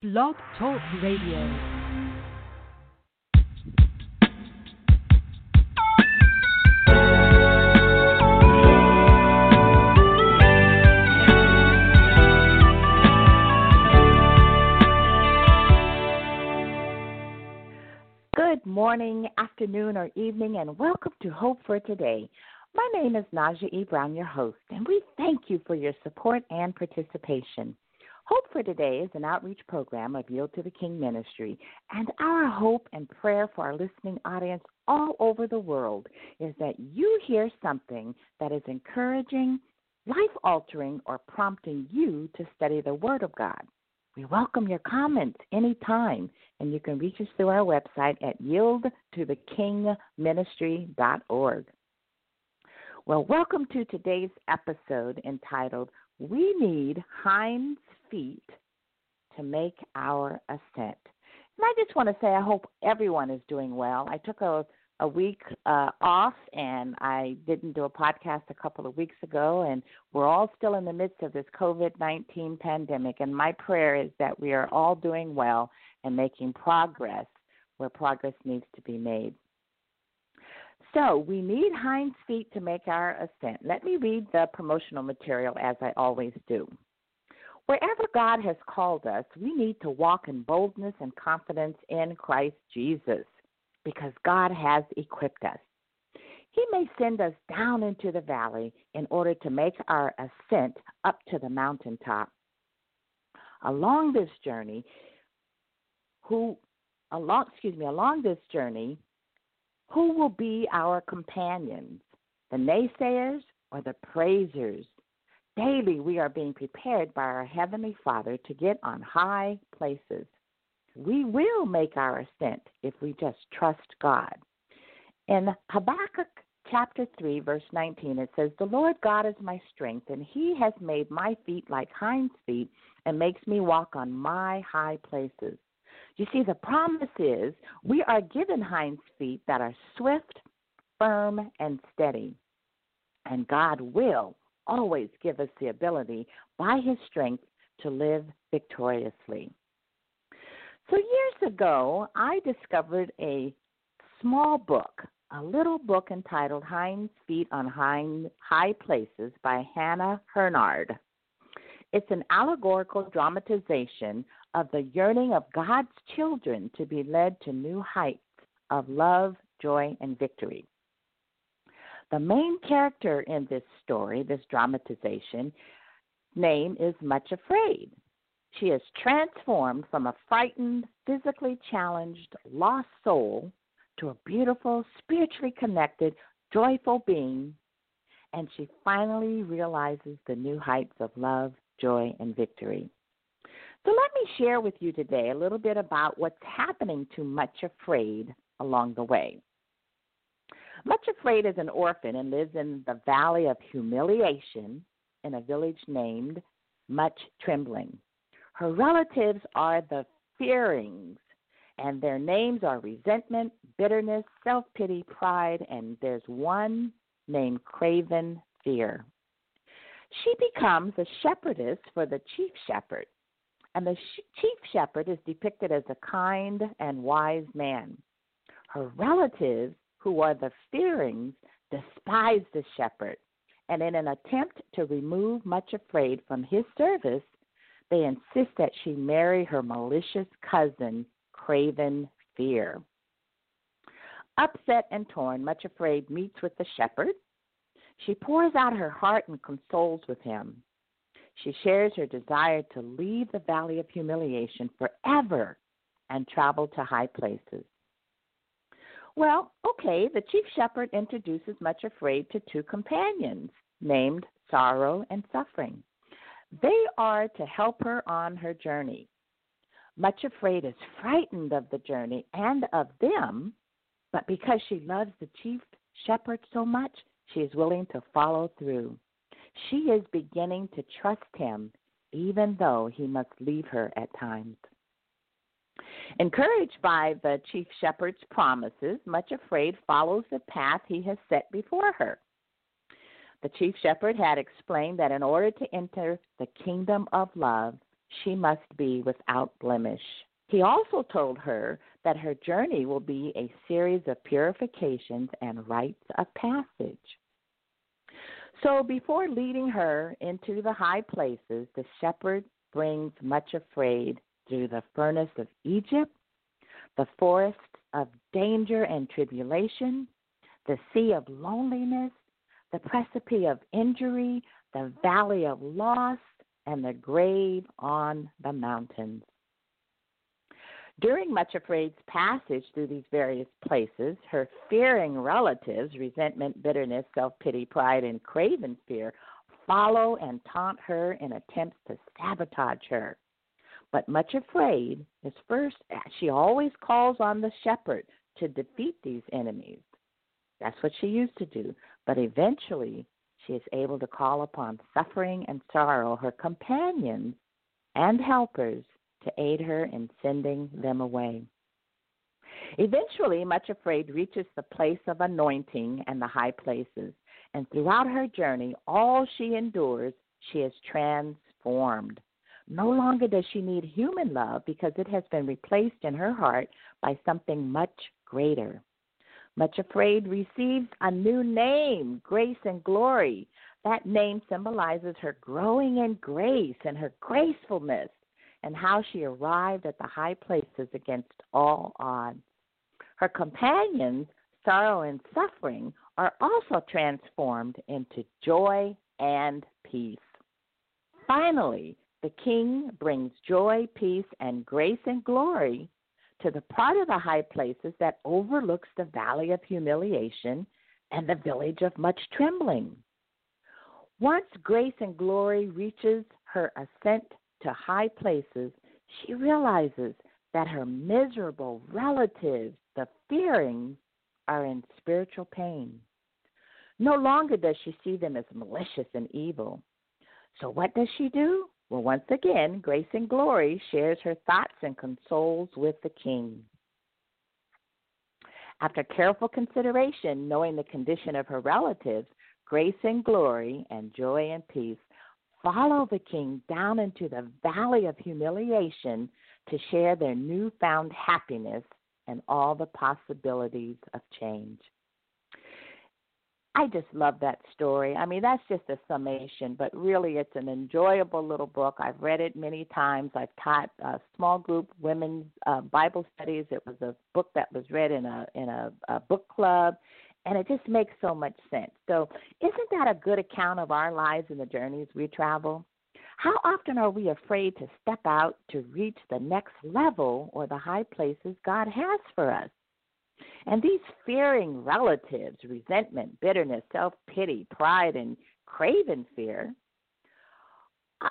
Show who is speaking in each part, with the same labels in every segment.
Speaker 1: Blog Talk Radio.
Speaker 2: Good morning, afternoon, or evening, and welcome to Hope for Today. My name is Naja E. Brown, your host, and we thank you for your support and participation. Hope for Today is an outreach program of Yield to the King Ministry, and our hope and prayer for our listening audience all over the world is that you hear something that is encouraging, life altering, or prompting you to study the Word of God. We welcome your comments anytime, and you can reach us through our website at yieldtothekingministry.org. Well, welcome to today's episode entitled We Need Hinds feet to make our ascent. And I just want to say I hope everyone is doing well. I took a a week uh, off and I didn't do a podcast a couple of weeks ago, and we're all still in the midst of this COVID 19 pandemic. And my prayer is that we are all doing well and making progress where progress needs to be made. So, we need hinds feet to make our ascent. Let me read the promotional material as I always do. Wherever God has called us, we need to walk in boldness and confidence in Christ Jesus because God has equipped us. He may send us down into the valley in order to make our ascent up to the mountaintop. Along this journey, who along excuse me, along this journey, who will be our companions? The naysayers or the praisers? Daily, we are being prepared by our Heavenly Father to get on high places. We will make our ascent if we just trust God. In Habakkuk chapter 3, verse 19, it says, The Lord God is my strength, and He has made my feet like hinds' feet and makes me walk on my high places. You see, the promise is we are given hinds' feet that are swift, firm, and steady. And God will always give us the ability by His strength to live victoriously. So, years ago, I discovered a small book, a little book entitled Hinds Feet on High Places by Hannah Hurnard. It's an allegorical dramatization of the yearning of God's children to be led to new heights of love, joy, and victory. The main character in this story, this dramatization, name is Much Afraid. She is transformed from a frightened, physically challenged, lost soul to a beautiful, spiritually connected, joyful being, and she finally realizes the new heights of love, joy, and victory. So, let me share with you today a little bit about what's happening to Much Afraid along the way. Much Afraid is an orphan and lives in the Valley of Humiliation in a village named Much Trembling. Her relatives are the Fearings, and their names are resentment, bitterness, self pity, pride, and there's one named Craven Fear. She becomes a shepherdess for the chief shepherd, and the chief shepherd is depicted as a kind and wise man. Her relatives who are the fearings, despise the shepherd, and in an attempt to remove Much Afraid from his service, they insist that she marry her malicious cousin, Craven Fear. Upset and torn, Much Afraid meets with the shepherd. She pours out her heart and consoles with him. She shares her desire to leave the valley of humiliation forever and travel to high places. Well, okay, the chief shepherd introduces Much Afraid to two companions named Sorrow and Suffering. They are to help her on her journey. Much Afraid is frightened of the journey and of them, but because she loves the chief shepherd so much, she is willing to follow through. She is beginning to trust him, even though he must leave her at times. Encouraged by the chief shepherd's promises, Much Afraid follows the path he has set before her. The chief shepherd had explained that in order to enter the kingdom of love, she must be without blemish. He also told her that her journey will be a series of purifications and rites of passage. So before leading her into the high places, the shepherd brings much afraid through the furnace of Egypt, the forest of danger and tribulation, the sea of loneliness, the precipice of injury, the valley of loss, and the grave on the mountains. During Much Afraid's passage through these various places, her fearing relatives, resentment, bitterness, self pity, pride, and craven fear, follow and taunt her in attempts to sabotage her. But Much Afraid is first, she always calls on the shepherd to defeat these enemies. That's what she used to do. But eventually, she is able to call upon suffering and sorrow, her companions and helpers, to aid her in sending them away. Eventually, Much Afraid reaches the place of anointing and the high places, and throughout her journey, all she endures, she is transformed. No longer does she need human love because it has been replaced in her heart by something much greater. Much Afraid receives a new name, Grace and Glory. That name symbolizes her growing in grace and her gracefulness and how she arrived at the high places against all odds. Her companions, sorrow and suffering, are also transformed into joy and peace. Finally, the king brings joy, peace, and grace and glory to the part of the high places that overlooks the valley of humiliation and the village of much trembling. Once grace and glory reaches her ascent to high places, she realizes that her miserable relatives, the fearing, are in spiritual pain. No longer does she see them as malicious and evil. So, what does she do? Well, once again, Grace and Glory shares her thoughts and consoles with the king. After careful consideration, knowing the condition of her relatives, Grace and Glory and Joy and Peace follow the king down into the valley of humiliation to share their newfound happiness and all the possibilities of change. I just love that story. I mean, that's just a summation, but really it's an enjoyable little book. I've read it many times. I've taught a small group women's uh, Bible studies. It was a book that was read in a in a, a book club and it just makes so much sense. So, isn't that a good account of our lives and the journeys we travel? How often are we afraid to step out to reach the next level or the high places God has for us? And these fearing relatives, resentment, bitterness, self pity, pride, and craven fear, uh,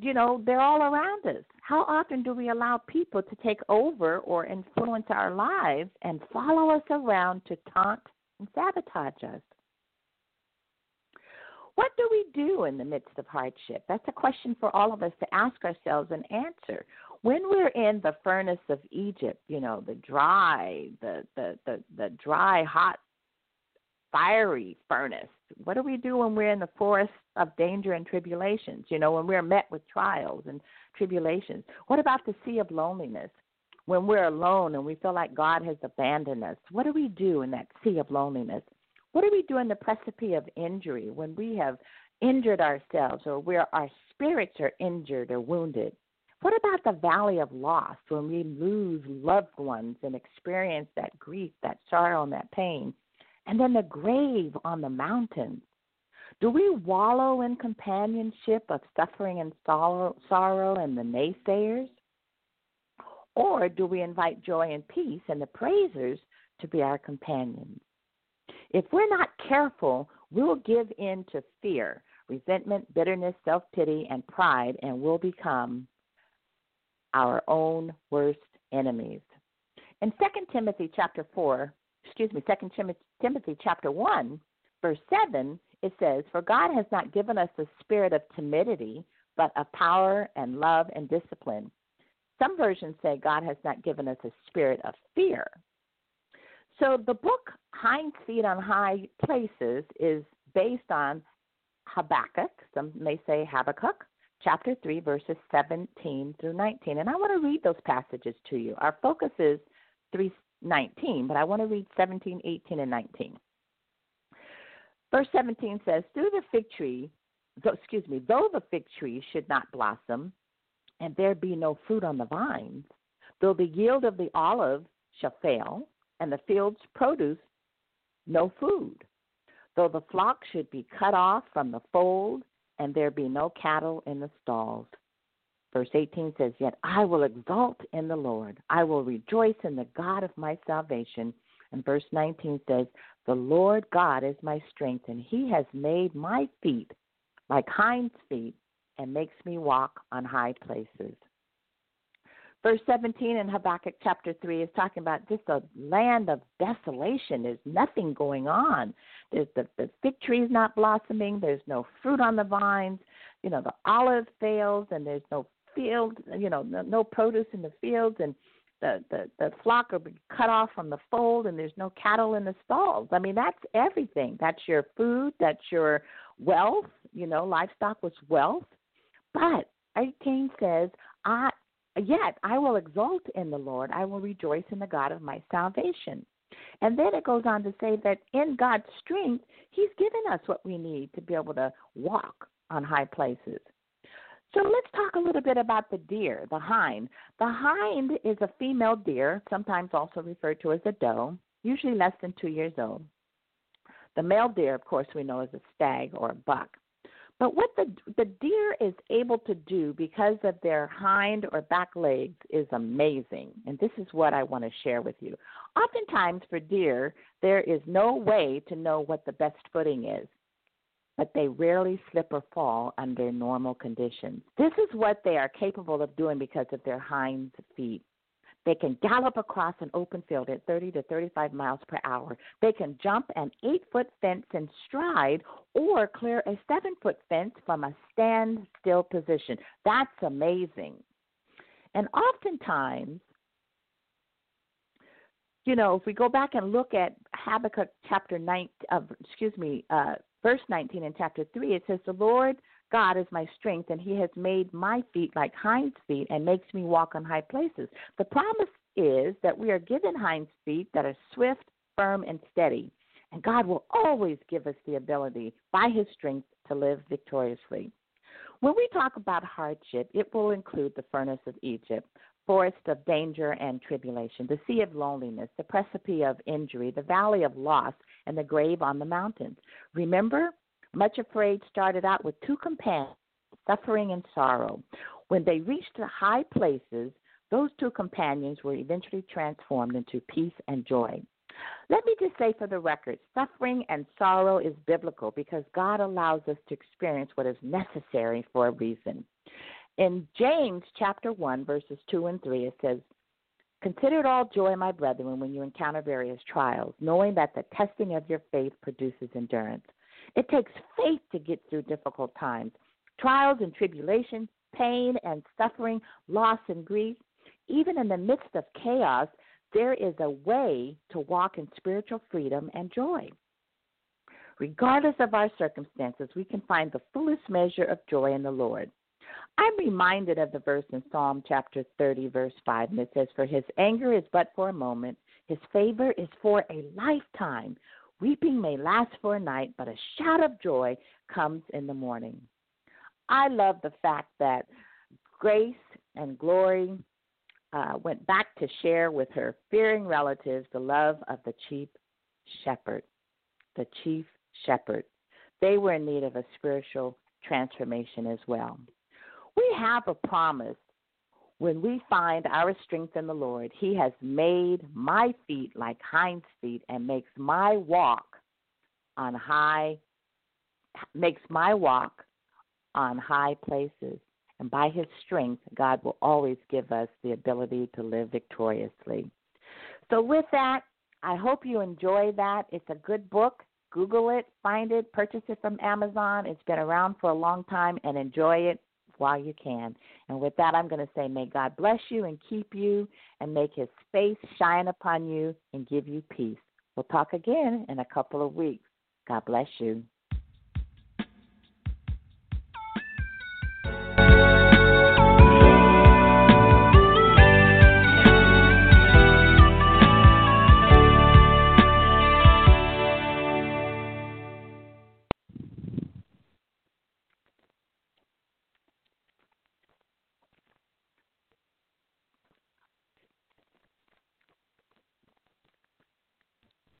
Speaker 2: you know, they're all around us. How often do we allow people to take over or influence our lives and follow us around to taunt and sabotage us? What do we do in the midst of hardship? That's a question for all of us to ask ourselves and answer. When we're in the furnace of Egypt, you know, the dry, the the the, the dry, hot, fiery furnace. What do we do when we're in the forest of danger and tribulations? You know, when we're met with trials and tribulations. What about the sea of loneliness? When we're alone and we feel like God has abandoned us, what do we do in that sea of loneliness? What do we do in the precipice of injury when we have injured ourselves or where our spirits are injured or wounded? What about the valley of loss when we lose loved ones and experience that grief, that sorrow, and that pain? And then the grave on the mountains. Do we wallow in companionship of suffering and sorrow, sorrow and the naysayers? Or do we invite joy and peace and the praisers to be our companions? If we're not careful, we'll give in to fear, resentment, bitterness, self pity, and pride, and we'll become our own worst enemies. In 2 Timothy chapter 4, excuse me, 2 Timothy chapter 1, verse 7, it says, For God has not given us a spirit of timidity, but of power and love and discipline. Some versions say God has not given us a spirit of fear. So the book Hind Feet on High Places is based on Habakkuk, some may say Habakkuk, chapter 3, verses 17 through 19. And I want to read those passages to you. Our focus is 319, but I want to read 17, 18, and 19. Verse 17 says, Through the fig tree, though, excuse me, though the fig tree should not blossom, and there be no fruit on the vines, though the yield of the olive shall fail, and the field's produce no food, though the flock should be cut off from the fold, and there be no cattle in the stalls. Verse 18 says, Yet I will exult in the Lord. I will rejoice in the God of my salvation. And verse 19 says, The Lord God is my strength, and he has made my feet like hinds' feet and makes me walk on high places. Verse 17 in Habakkuk chapter 3 is talking about just a land of desolation. There's nothing going on. There's the, the fig tree is not blossoming. There's no fruit on the vines. You know, the olive fails and there's no field, you know, no, no produce in the fields. And the, the, the flock are cut off from the fold and there's no cattle in the stalls. I mean, that's everything. That's your food. That's your wealth. You know, livestock was wealth. But 18 says, I Yet I will exult in the Lord. I will rejoice in the God of my salvation. And then it goes on to say that in God's strength, He's given us what we need to be able to walk on high places. So let's talk a little bit about the deer, the hind. The hind is a female deer, sometimes also referred to as a doe, usually less than two years old. The male deer, of course, we know is a stag or a buck. But what the the deer is able to do because of their hind or back legs is amazing. And this is what I want to share with you. Oftentimes for deer, there is no way to know what the best footing is. But they rarely slip or fall under normal conditions. This is what they are capable of doing because of their hind feet. They can gallop across an open field at 30 to 35 miles per hour. They can jump an eight foot fence in stride or clear a seven foot fence from a standstill position. That's amazing. And oftentimes, you know, if we go back and look at Habakkuk chapter 9, uh, excuse me, uh, verse 19 in chapter 3, it says, The Lord God is my strength, and He has made my feet like hinds' feet and makes me walk on high places. The promise is that we are given hinds' feet that are swift, firm, and steady. And God will always give us the ability, by His strength, to live victoriously. When we talk about hardship, it will include the furnace of Egypt, forest of danger and tribulation, the sea of loneliness, the precipice of injury, the valley of loss, and the grave on the mountains. Remember, much Afraid started out with two companions, suffering and sorrow. When they reached the high places, those two companions were eventually transformed into peace and joy. Let me just say for the record suffering and sorrow is biblical because God allows us to experience what is necessary for a reason. In James chapter 1, verses 2 and 3, it says, Consider it all joy, my brethren, when you encounter various trials, knowing that the testing of your faith produces endurance. It takes faith to get through difficult times. Trials and tribulations, pain and suffering, loss and grief. Even in the midst of chaos, there is a way to walk in spiritual freedom and joy. Regardless of our circumstances, we can find the fullest measure of joy in the Lord. I'm reminded of the verse in Psalm chapter 30, verse 5, and it says, For his anger is but for a moment, his favor is for a lifetime. Weeping may last for a night, but a shout of joy comes in the morning. I love the fact that Grace and Glory uh, went back to share with her fearing relatives the love of the chief shepherd. The chief shepherd. They were in need of a spiritual transformation as well. We have a promise when we find our strength in the Lord, He has made my feet like hinds' feet and makes my walk on high makes my walk on high places. And by his strength, God will always give us the ability to live victoriously. So, with that, I hope you enjoy that. It's a good book. Google it, find it, purchase it from Amazon. It's been around for a long time, and enjoy it while you can. And with that, I'm going to say, may God bless you and keep you and make his face shine upon you and give you peace. We'll talk again in a couple of weeks. God bless you.